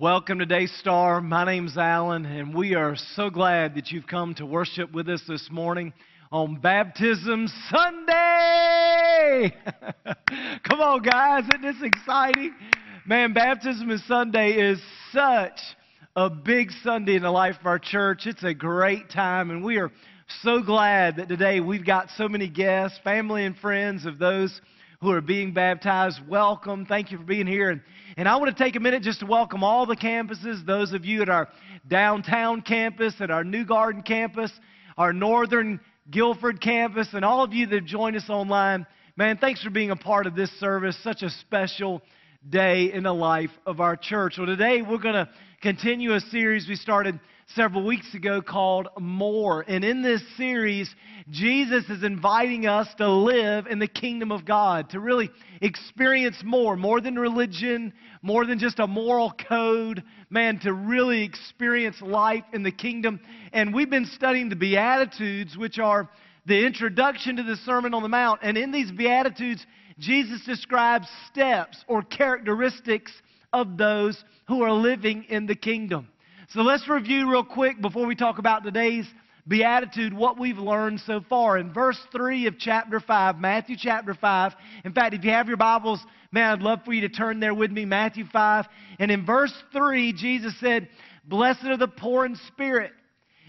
Welcome to Daystar. My name's Alan, and we are so glad that you've come to worship with us this morning on Baptism Sunday. come on, guys, isn't this exciting? Man, Baptism Sunday is such a big Sunday in the life of our church. It's a great time, and we are so glad that today we've got so many guests, family, and friends of those who are being baptized. Welcome. Thank you for being here. And, and I want to take a minute just to welcome all the campuses, those of you at our downtown campus, at our New Garden campus, our northern Guilford campus, and all of you that have joined us online. Man, thanks for being a part of this service. Such a special day in the life of our church. Well, today we're going to continue a series we started several weeks ago called More. And in this series, Jesus is inviting us to live in the kingdom of God, to really experience more, more than religion, more than just a moral code, man, to really experience life in the kingdom. And we've been studying the Beatitudes, which are the introduction to the Sermon on the Mount. And in these Beatitudes, Jesus describes steps or characteristics of those who are living in the kingdom. So let's review real quick before we talk about today's beatitude what we've learned so far. In verse 3 of chapter 5, Matthew chapter 5, in fact, if you have your Bibles, man, I'd love for you to turn there with me, Matthew 5. And in verse 3, Jesus said, Blessed are the poor in spirit.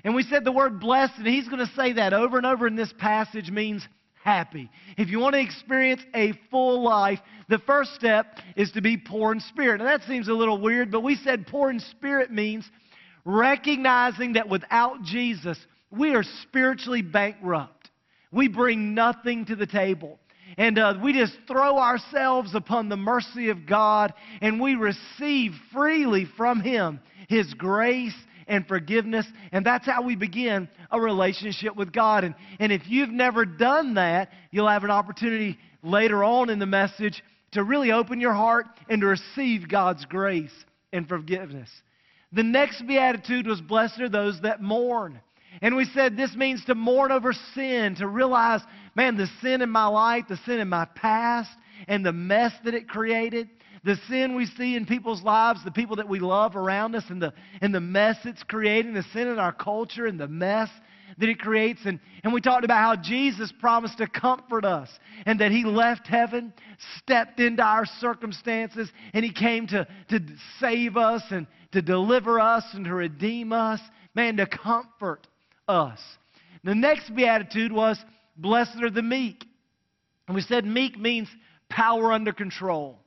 And we said the word blessed, and he's going to say that over and over in this passage means happy. If you want to experience a full life, the first step is to be poor in spirit. Now that seems a little weird, but we said poor in spirit means recognizing that without Jesus, we are spiritually bankrupt. We bring nothing to the table. And uh, we just throw ourselves upon the mercy of God and we receive freely from Him His grace and forgiveness. And that's how we begin a relationship with God. And, and if you've never done that, you'll have an opportunity later on in the message to really open your heart and to receive God's grace and forgiveness. The next beatitude was blessed are those that mourn. And we said this means to mourn over sin, to realize, man, the sin in my life, the sin in my past, and the mess that it created, the sin we see in people's lives, the people that we love around us, and the, and the mess it's creating, the sin in our culture, and the mess that it creates. And, and we talked about how Jesus promised to comfort us and that he left heaven, stepped into our circumstances, and he came to, to save us and to deliver us and to redeem us, man, to comfort us. The next beatitude was, Blessed are the meek. And we said meek means power under control.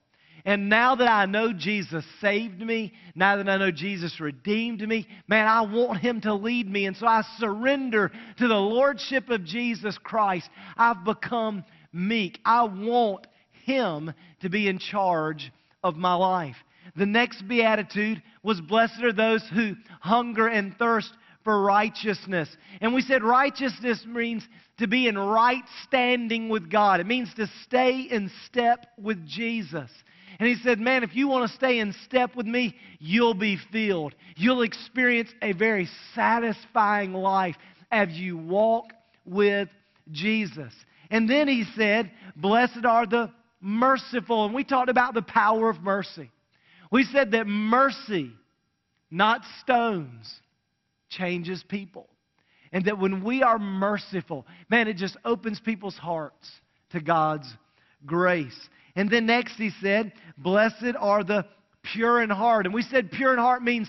And now that I know Jesus saved me, now that I know Jesus redeemed me, man, I want Him to lead me. And so I surrender to the Lordship of Jesus Christ. I've become meek. I want Him to be in charge of my life. The next beatitude was blessed are those who hunger and thirst for righteousness. And we said righteousness means to be in right standing with God. It means to stay in step with Jesus. And he said, Man, if you want to stay in step with me, you'll be filled. You'll experience a very satisfying life as you walk with Jesus. And then he said, Blessed are the merciful. And we talked about the power of mercy. We said that mercy, not stones, changes people. And that when we are merciful, man, it just opens people's hearts to God's grace. And then next he said, Blessed are the pure in heart. And we said pure in heart means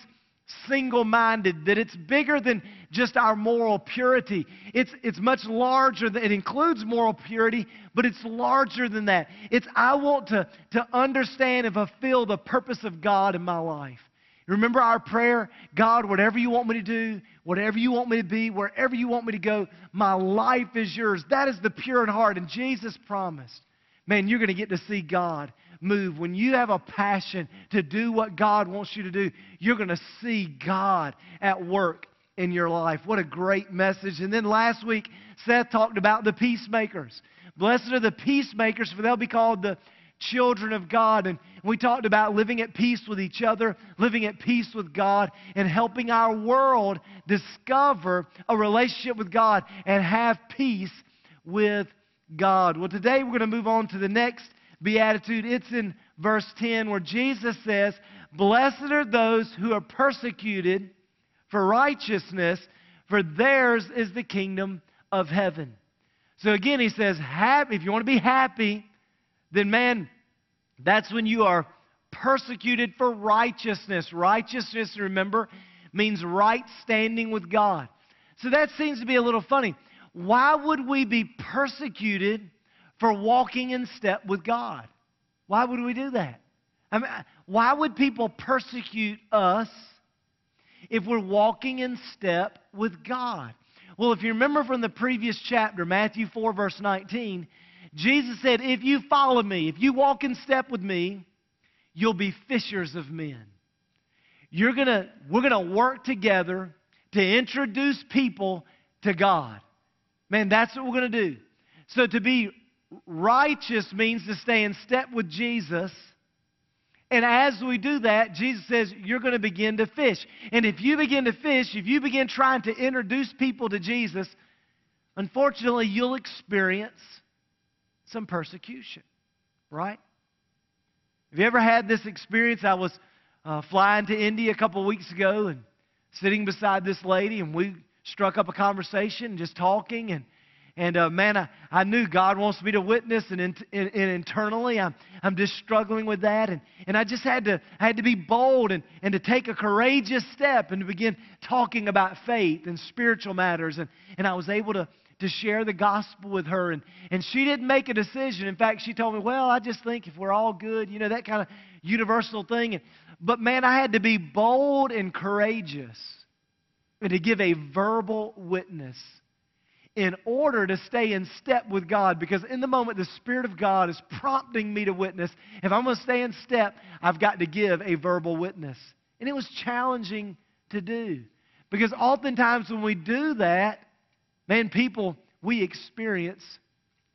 single minded, that it's bigger than just our moral purity. It's, it's much larger, than, it includes moral purity, but it's larger than that. It's I want to, to understand and fulfill the purpose of God in my life. Remember our prayer God, whatever you want me to do, whatever you want me to be, wherever you want me to go, my life is yours. That is the pure in heart. And Jesus promised, man, you're going to get to see God move, when you have a passion to do what God wants you to do, you're going to see God at work in your life. What a great message. And then last week, Seth talked about the peacemakers. Blessed are the peacemakers, for they'll be called the children of God. And we talked about living at peace with each other, living at peace with God, and helping our world discover a relationship with God and have peace with God. Well, today we're going to move on to the next beatitude. It's in verse 10 where Jesus says, Blessed are those who are persecuted for righteousness, for theirs is the kingdom of heaven. So again, he says, happy, if you want to be happy, then man, that's when you are persecuted for righteousness. Righteousness, remember, means right standing with God. So that seems to be a little funny. Why would we be persecuted for walking in step with God? Why would we do that? I mean, why would people persecute us if we're walking in step with God? Well, if you remember from the previous chapter, Matthew 4, verse 19, Jesus said, If you follow me, if you walk in step with me, you'll be fishers of men. You're gonna, we're going to work together to introduce people to God. Man, that's what we're going to do. So to be righteous means to stay in step with Jesus. And as we do that, Jesus says, you're going to begin to fish. And if you begin to fish, if you begin trying to introduce people to Jesus, unfortunately, you'll experience some persecution, right? Have you ever had this experience? I was uh, flying to India a couple weeks ago and sitting beside this lady, and we struck up a conversation, just talking, and and uh, man, I, I knew God wants me to witness, and, in, and, and, internally, I'm, I'm just struggling with that. And, and I just had to, I had to be bold and, and to take a courageous step and to begin talking about faith and spiritual matters. And, and I was able to, to share the gospel with her. And, and she didn't make a decision. In fact, she told me, Well, I just think if we're all good, you know, that kind of universal thing. And, but man, I had to be bold and courageous and to give a verbal witness in order to stay in step with God because in the moment the Spirit of God is prompting me to witness. If I'm going to stay in step, I've got to give a verbal witness. And it was challenging to do because oftentimes when we do that, man, people, we experience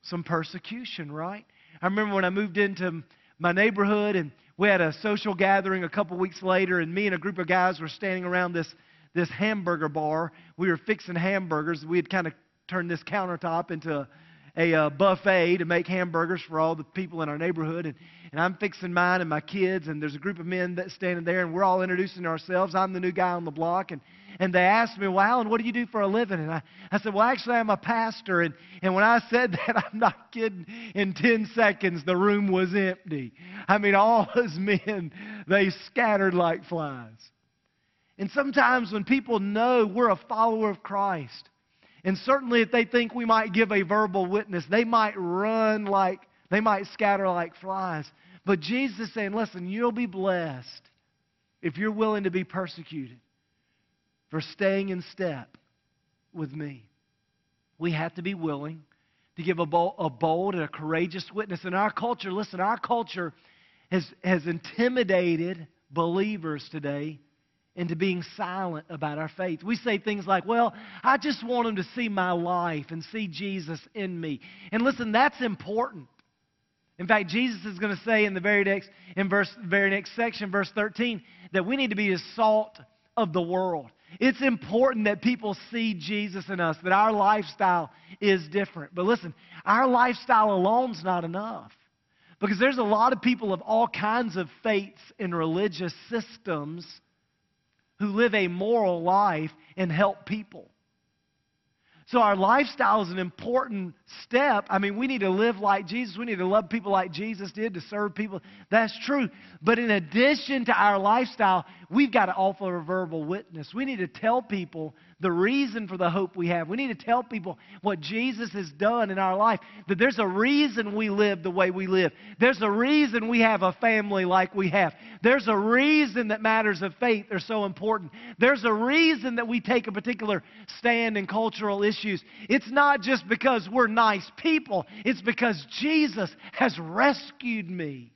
some persecution, right? I remember when I moved into my neighborhood and we had a social gathering a couple weeks later, and me and a group of guys were standing around this, this hamburger bar. We were fixing hamburgers. We had kind of turned this countertop into a, a uh, buffet to make hamburgers for all the people in our neighborhood. And, and I'm fixing mine and my kids, and there's a group of men that's standing there, and we're all introducing ourselves. I'm the new guy on the block, and, and they asked me, Well, Alan, what do you do for a living? And I, I said, Well, actually, I'm a pastor. And, and when I said that, I'm not kidding, in 10 seconds, the room was empty. I mean, all those men, they scattered like flies. And sometimes when people know we're a follower of Christ, and certainly if they think we might give a verbal witness, they might run like, they might scatter like flies. But Jesus is saying, listen, you'll be blessed if you're willing to be persecuted for staying in step with me. We have to be willing to give a bold, a bold and a courageous witness. In our culture, listen, our culture has, has intimidated believers today into being silent about our faith. We say things like, well, I just want them to see my life and see Jesus in me. And listen, that's important. In fact, Jesus is going to say in the very next, in verse, very next section, verse 13, that we need to be the salt of the world. It's important that people see Jesus in us, that our lifestyle is different. But listen, our lifestyle alone's not enough. Because there's a lot of people of all kinds of faiths and religious systems who live a moral life and help people. So our lifestyle is an important step. I mean, we need to live like Jesus. We need to love people like Jesus did, to serve people. That's true. But in addition to our lifestyle, we've got to offer a verbal witness. We need to tell people the reason for the hope we have. We need to tell people what Jesus has done in our life, that there's a reason we live the way we live. There's a reason we have a family like we have. There's a reason that matters of faith are so important. There's a reason that we take a particular stand in cultural issues. It's not just because we're nice people, it's because Jesus has rescued me.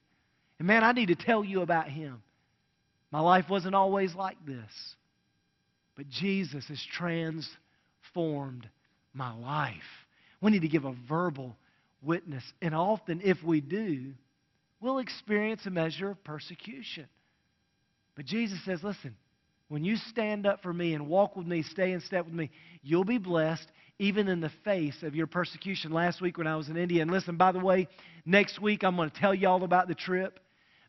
And man, I need to tell you about him. My life wasn't always like this. But Jesus has transformed my life. We need to give a verbal witness. And often, if we do, we'll experience a measure of persecution. But Jesus says, listen, when you stand up for me and walk with me, stay in step with me, you'll be blessed even in the face of your persecution. Last week when I was in India, and listen, by the way, next week I'm going to tell you all about the trip.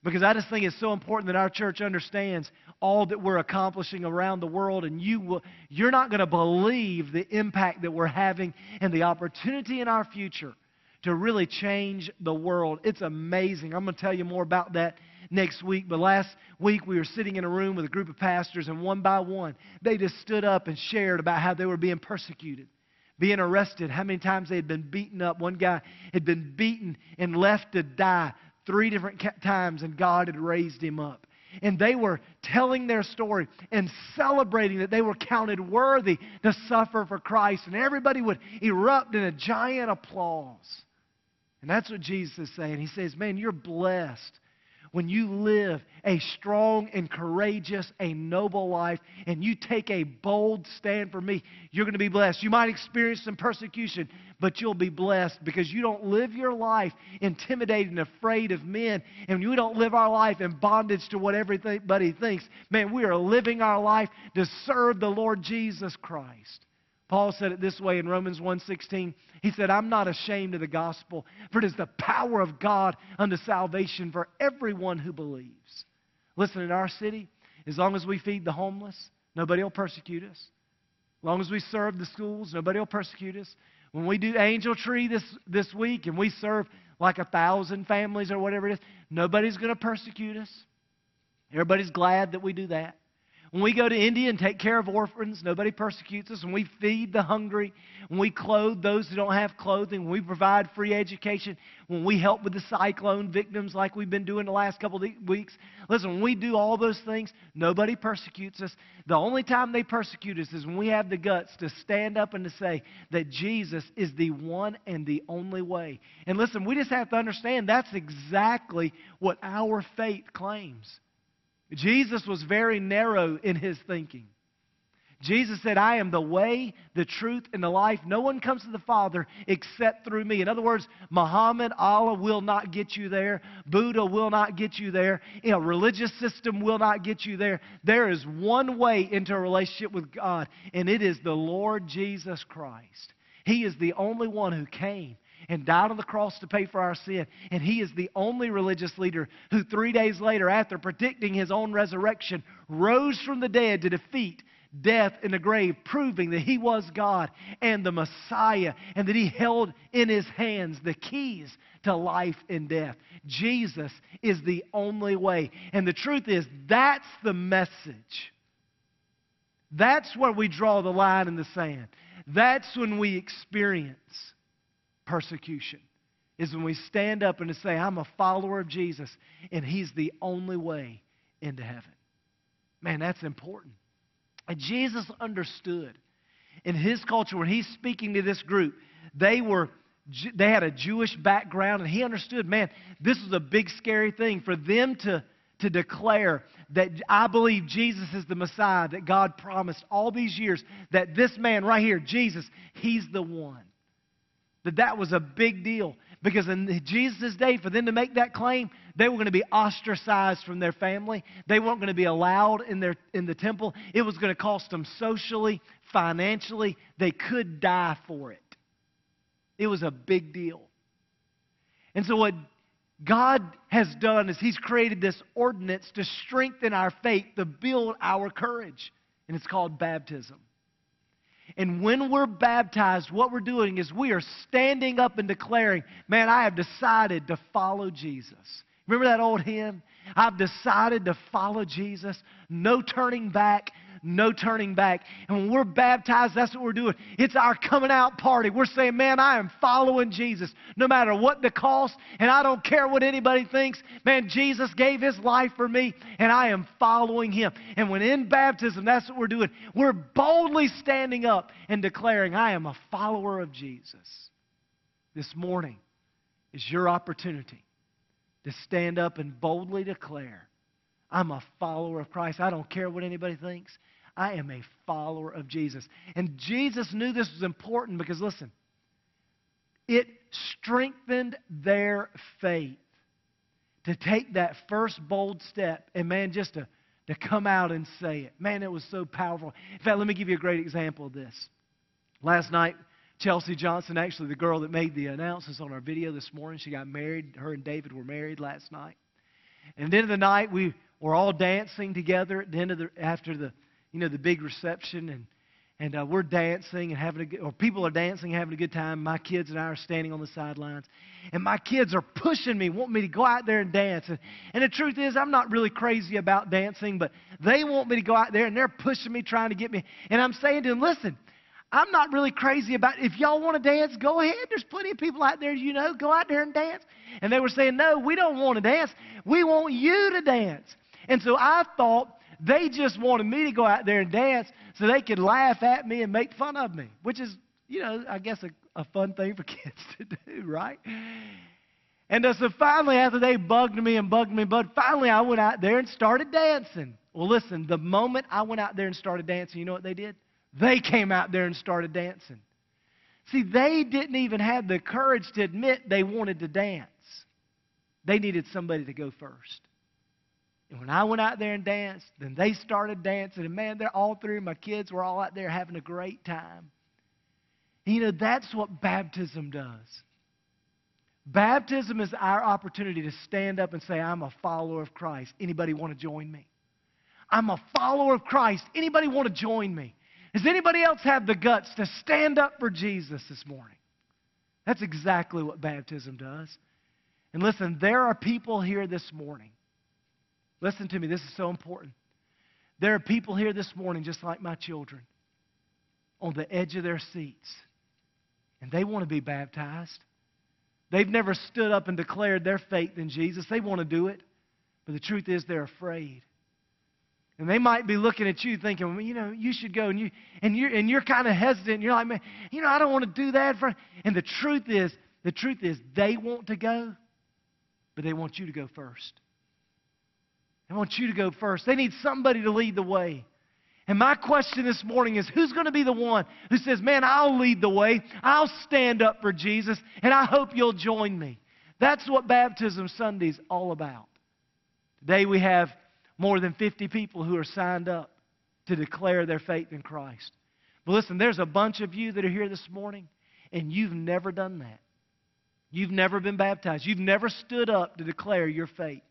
Because I just think it's so important that our church understands all that we're accomplishing around the world, and you will, you're not going to believe the impact that we're having and the opportunity in our future to really change the world. It's amazing. I'm going to tell you more about that next week. But last week we were sitting in a room with a group of pastors, and one by one, they just stood up and shared about how they were being persecuted, being arrested, how many times they had been beaten up. One guy had been beaten and left to die three different times, and God had raised him up. And they were telling their story and celebrating that they were counted worthy to suffer for Christ. And everybody would erupt in a giant applause. And that's what Jesus is saying. He says, Man, you're blessed when you live a strong and courageous, a noble life, and you take a bold stand for me, you're going to be blessed. You might experience some persecution, but you'll be blessed because you don't live your life intimidated and afraid of men, and you don't live our life in bondage to what everybody thinks. Man, we are living our life to serve the Lord Jesus Christ. Paul said it this way in Romans 1:16. He said, "I'm not ashamed of the gospel, for it is the power of God unto salvation for everyone who believes." Listen, in our city, as long as we feed the homeless, nobody will persecute us. As long as we serve the schools, nobody will persecute us. When we do Angel Tree this, this week and we serve like a thousand families or whatever it is, nobody's going to persecute us. Everybody's glad that we do that. When we go to India and take care of orphans, nobody persecutes us. When we feed the hungry, when we clothe those who don't have clothing, when we provide free education, when we help with the cyclone victims like we've been doing the last couple of weeks, listen, when we do all those things, nobody persecutes us. The only time they persecute us is when we have the guts to stand up and to say that Jesus is the one and the only way. And listen, we just have to understand that's exactly what our faith claims. Jesus was very narrow in his thinking. Jesus said, I am the way, the truth, and the life. No one comes to the Father except through me. In other words, Muhammad, Allah will not get you there. Buddha will not get you there. A religious system will not get you there. There is one way into a relationship with God, and it is the Lord Jesus Christ. He is the only one who came and died on the cross to pay for our sin. And he is the only religious leader who, three days later, after predicting his own resurrection, rose from the dead to defeat death in the grave, proving that he was God and the Messiah, and that he held in his hands the keys to life and death. Jesus is the only way. And the truth is, that's the message. That's where we draw the line in the sand. That's when we experience persecution is when we stand up and say, I'm a follower of Jesus, and He's the only way into heaven. Man, that's important. And Jesus understood in his culture when he's speaking to this group, they were they had a Jewish background, and he understood, man, this was a big scary thing for them to to declare that I believe Jesus is the Messiah that God promised all these years, that this man right here, Jesus, he's the one that that was a big deal. Because in Jesus' day, for them to make that claim, they were going to be ostracized from their family. They weren't going to be allowed in, their, in the temple. It was going to cost them socially, financially. They could die for it. It was a big deal. And so, what God has done is He's created this ordinance to strengthen our faith, to build our courage. And it's called baptism. And when we're baptized, what we're doing is we are standing up and declaring, Man, I have decided to follow Jesus. Remember that old hymn? I've decided to follow Jesus. No turning back no turning back. And when we're baptized, that's what we're doing. It's our coming out party. We're saying, man, I am following Jesus no matter what the cost, and I don't care what anybody thinks. Man, Jesus gave his life for me, and I am following him. And when in baptism, that's what we're doing. We're boldly standing up and declaring, I am a follower of Jesus. This morning is your opportunity to stand up and boldly declare, I'm a follower of Christ. I don't care what anybody thinks. I am a follower of Jesus. And Jesus knew this was important because, listen, it strengthened their faith to take that first bold step and, man, just to, to come out and say it. Man, it was so powerful. In fact, let me give you a great example of this. Last night, Chelsea Johnson, actually the girl that made the announcements on our video this morning, she got married. Her and David were married last night. And at the end of the night, we were all dancing together at the end of the, after the, you know, the big reception. And, and uh, we're dancing and having a good, or people are dancing having a good time. My kids and I are standing on the sidelines. And my kids are pushing me, wanting me to go out there and dance. And, and the truth is, I'm not really crazy about dancing, but they want me to go out there and they're pushing me, trying to get me. And I'm saying to them, listen, I'm not really crazy about it. If y'all want to dance, go ahead. There's plenty of people out there, you know, go out there and dance. And they were saying, no, we don't want to dance. We want you to dance. And so I thought they just wanted me to go out there and dance so they could laugh at me and make fun of me, which is, you know, I guess a, a fun thing for kids to do, right? And uh, so finally, after they bugged me and bugged me, but finally I went out there and started dancing. Well, listen, the moment I went out there and started dancing, you know what they did? They came out there and started dancing. See, they didn't even have the courage to admit they wanted to dance. They needed somebody to go first. And when I went out there and danced, then they started dancing. And man, they're all three of my kids were all out there having a great time. You know, that's what baptism does. Baptism is our opportunity to stand up and say, I'm a follower of Christ. Anybody want to join me? I'm a follower of Christ. Anybody want to join me? Does anybody else have the guts to stand up for Jesus this morning? That's exactly what baptism does. And listen, there are people here this morning. Listen to me, this is so important. There are people here this morning, just like my children, on the edge of their seats, and they want to be baptized. They've never stood up and declared their faith in Jesus. They want to do it, but the truth is they're afraid. And they might be looking at you thinking, well, you know, you should go. And, you, and you're, and you're kind of hesitant. You're like, man, you know, I don't want to do that. For... And the truth is, the truth is, they want to go, but they want you to go first. They want you to go first. They need somebody to lead the way. And my question this morning is who's going to be the one who says, Man, I'll lead the way, I'll stand up for Jesus, and I hope you'll join me? That's what Baptism Sunday is all about. Today we have more than 50 people who are signed up to declare their faith in Christ. But listen, there's a bunch of you that are here this morning, and you've never done that. You've never been baptized. You've never stood up to declare your faith.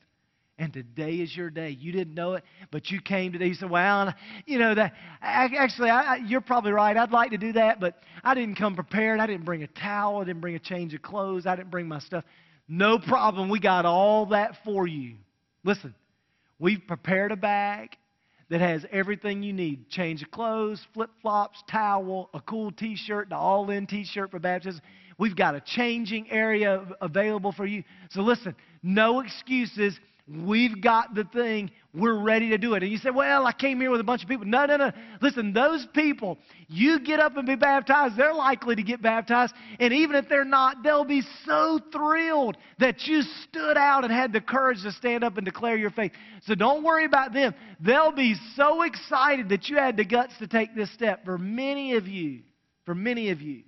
And today is your day. You didn't know it, but you came today. You said, "Well, you know that. Actually, I, you're probably right. I'd like to do that, but I didn't come prepared. I didn't bring a towel. I didn't bring a change of clothes. I didn't bring my stuff. No problem. We got all that for you. Listen, We've prepared a bag that has everything you need change of clothes, flip flops, towel, a cool t shirt, the all in t shirt for baptism. We've got a changing area available for you. So listen, no excuses. We've got the thing. We're ready to do it. And you say, well, I came here with a bunch of people. No, no, no. Listen, those people, you get up and be baptized, they're likely to get baptized. And even if they're not, they'll be so thrilled that you stood out and had the courage to stand up and declare your faith. So don't worry about them. They'll be so excited that you had the guts to take this step. For many of you, for many of you,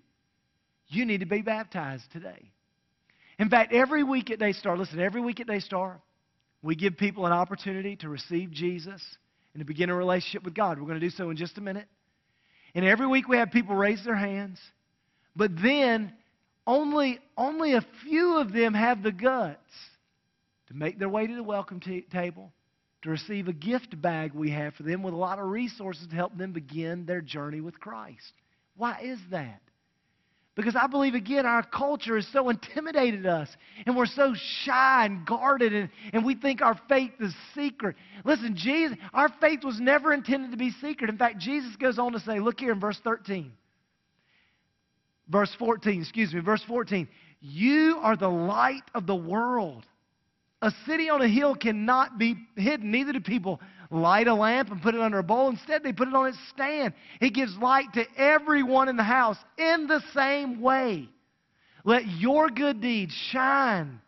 you need to be baptized today. In fact, every week at Daystar, listen, every week at Daystar, we give people an opportunity to receive Jesus and to begin a relationship with God. We're going to do so in just a minute. And every week we have people raise their hands, but then only, only a few of them have the guts to make their way to the welcome t- table, to receive a gift bag we have for them with a lot of resources to help them begin their journey with Christ. Why is that? Because I believe, again, our culture has so intimidated us, and we're so shy and guarded, and, and we think our faith is secret. Listen, Jesus, our faith was never intended to be secret. In fact, Jesus goes on to say, look here in verse 13. Verse 14, excuse me, verse 14. You are the light of the world. A city on a hill cannot be hidden. Neither do people light a lamp and put it under a bowl. Instead, they put it on its stand. It gives light to everyone in the house in the same way. Let your good deeds shine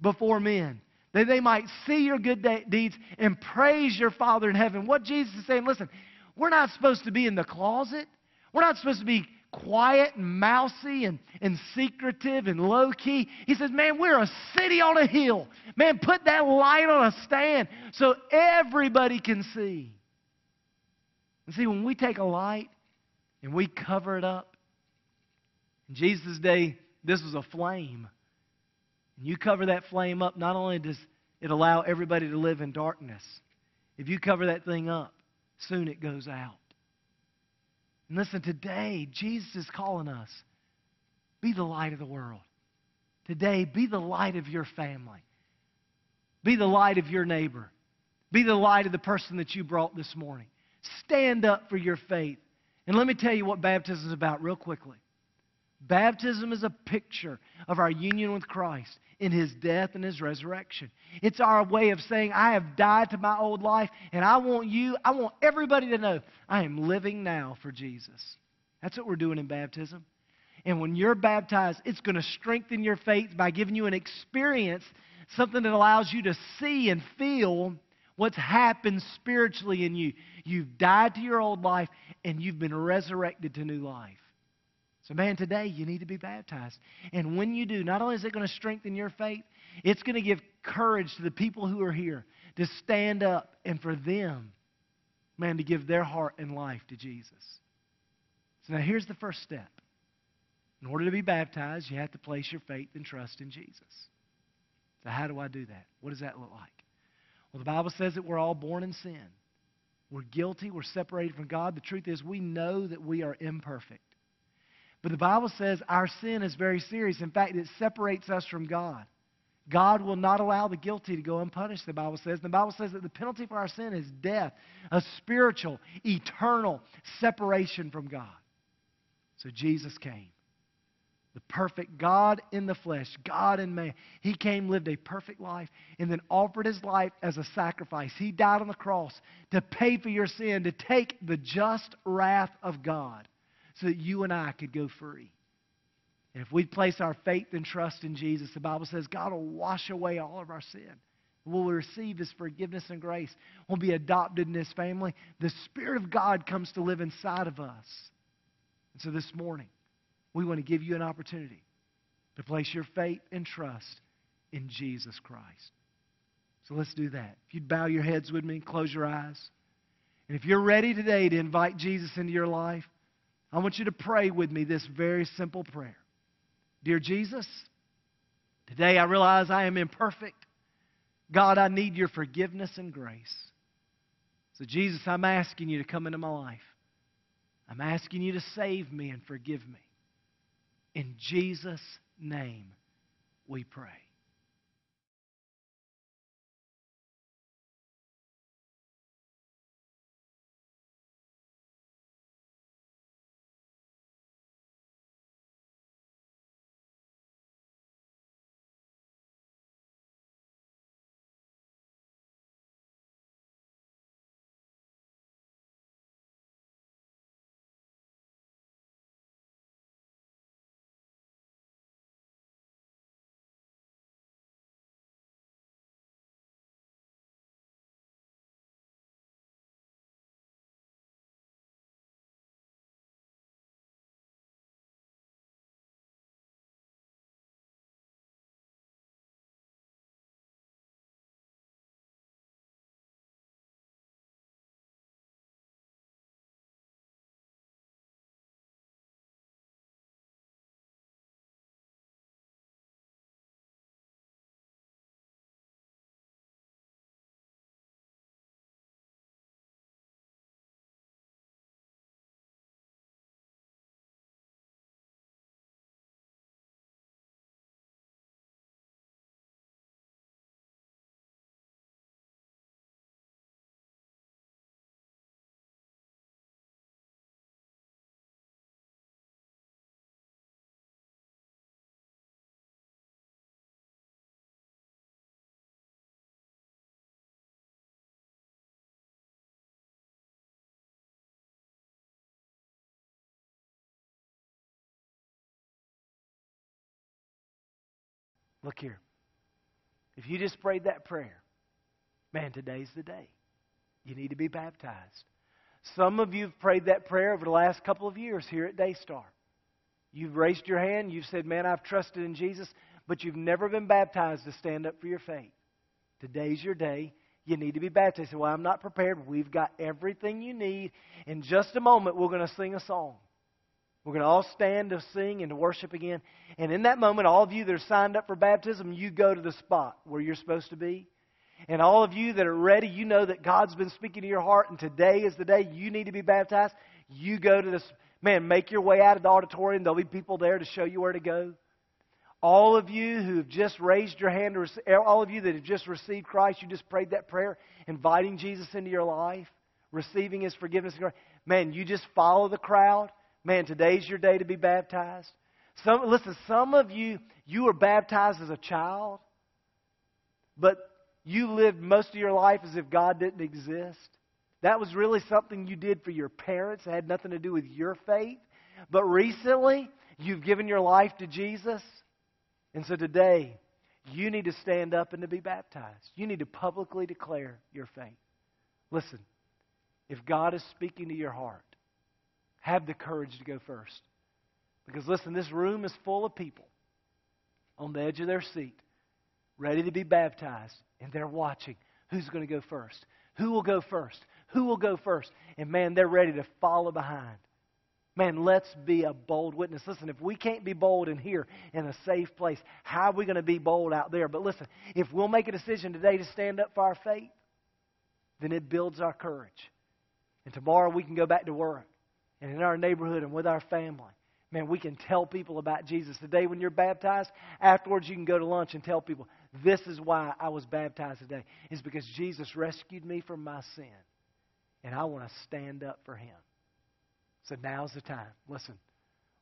before men, that they might see your good de- deeds and praise your Father in heaven. What Jesus is saying, listen, we're not supposed to be in the closet. We're not supposed to be quiet and mousy and, and secretive and low key. He says, Man, we're a city on a hill. Man, put that light on a stand so everybody can see. And see, when we take a light and we cover it up, in Jesus' day, this was a flame. And you cover that flame up, not only does it'll allow everybody to live in darkness. If you cover that thing up, soon it goes out. And listen, today, Jesus is calling us be the light of the world. Today, be the light of your family. Be the light of your neighbor. Be the light of the person that you brought this morning. Stand up for your faith. And let me tell you what baptism is about, real quickly. Baptism is a picture of our union with Christ in his death and his resurrection. It's our way of saying, I have died to my old life, and I want you, I want everybody to know I am living now for Jesus. That's what we're doing in baptism. And when you're baptized, it's going to strengthen your faith by giving you an experience, something that allows you to see and feel what's happened spiritually in you. You've died to your old life, and you've been resurrected to new life. So, man, today you need to be baptized. And when you do, not only is it going to strengthen your faith, it's going to give courage to the people who are here to stand up and for them, man, to give their heart and life to Jesus. So, now here's the first step. In order to be baptized, you have to place your faith and trust in Jesus. So, how do I do that? What does that look like? Well, the Bible says that we're all born in sin. We're guilty. We're separated from God. The truth is, we know that we are imperfect. But the Bible says our sin is very serious. In fact, it separates us from God. God will not allow the guilty to go unpunished, the Bible says. The Bible says that the penalty for our sin is death, a spiritual, eternal separation from God. So Jesus came. The perfect God in the flesh, God in man. He came, lived a perfect life, and then offered his life as a sacrifice. He died on the cross to pay for your sin, to take the just wrath of God so that you and I could go free. And if we place our faith and trust in Jesus, the Bible says God will wash away all of our sin. We'll receive His forgiveness and grace. We'll be adopted in His family. The Spirit of God comes to live inside of us. And so this morning, we want to give you an opportunity to place your faith and trust in Jesus Christ. So let's do that. If you'd bow your heads with me, close your eyes. And if you're ready today to invite Jesus into your life, I want you to pray with me this very simple prayer. Dear Jesus, today I realize I am imperfect. God, I need your forgiveness and grace. So, Jesus, I'm asking you to come into my life. I'm asking you to save me and forgive me. In Jesus' name we pray. Look here. If you just prayed that prayer, man, today's the day. You need to be baptized. Some of you have prayed that prayer over the last couple of years here at Daystar. You've raised your hand. You've said, Man, I've trusted in Jesus, but you've never been baptized to stand up for your faith. Today's your day. You need to be baptized. Well, I'm not prepared. We've got everything you need. In just a moment, we're going to sing a song. We're going to all stand to sing and to worship again. And in that moment, all of you that are signed up for baptism, you go to the spot where you're supposed to be. And all of you that are ready, you know that God's been speaking to your heart, and today is the day you need to be baptized. You go to this, man, make your way out of the auditorium. There'll be people there to show you where to go. All of you who have just raised your hand, er, all of you that have just received Christ, you just prayed that prayer, inviting Jesus into your life, receiving His forgiveness. Man, you just follow the crowd. Man, today's your day to be baptized. Some, listen, some of you, you were baptized as a child, but you lived most of your life as if God didn't exist. That was really something you did for your parents. It had nothing to do with your faith. But recently, you've given your life to Jesus. And so today, you need to stand up and to be baptized. You need to publicly declare your faith. Listen, if God is speaking to your heart, have the courage to go first. Because listen, this room is full of people on the edge of their seat, ready to be baptized, and they're watching who's going to go first. Who will go first? Who will go first? And man, they're ready to follow behind. Man, let's be a bold witness. Listen, if we can't be bold in here in a safe place, how are we going to be bold out there? But listen, if we'll make a decision today to stand up for our faith, then it builds our courage. And tomorrow we can go back to work and in our neighborhood and with our family. Man, we can tell people about Jesus. Today, when you're baptized, afterwards you can go to lunch and tell people, this is why I was baptized today. Is because Jesus rescued me from my sin. And I want to stand up for him. So now's the time. Listen,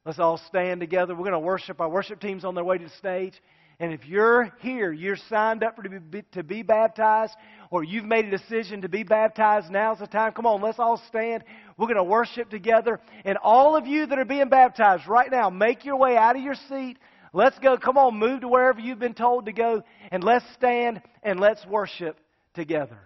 let's all stand together. We're going to worship. Our worship team's on their way to the stage. And if you're here, you're signed up for to be, to be baptized, or you've made a decision to be baptized, now's the time. Come on, let's all stand. We're going to worship together. And all of you that are being baptized right now, make your way out of your seat. Let's go. Come on, move to wherever you've been told to go, and let's stand and let's worship together.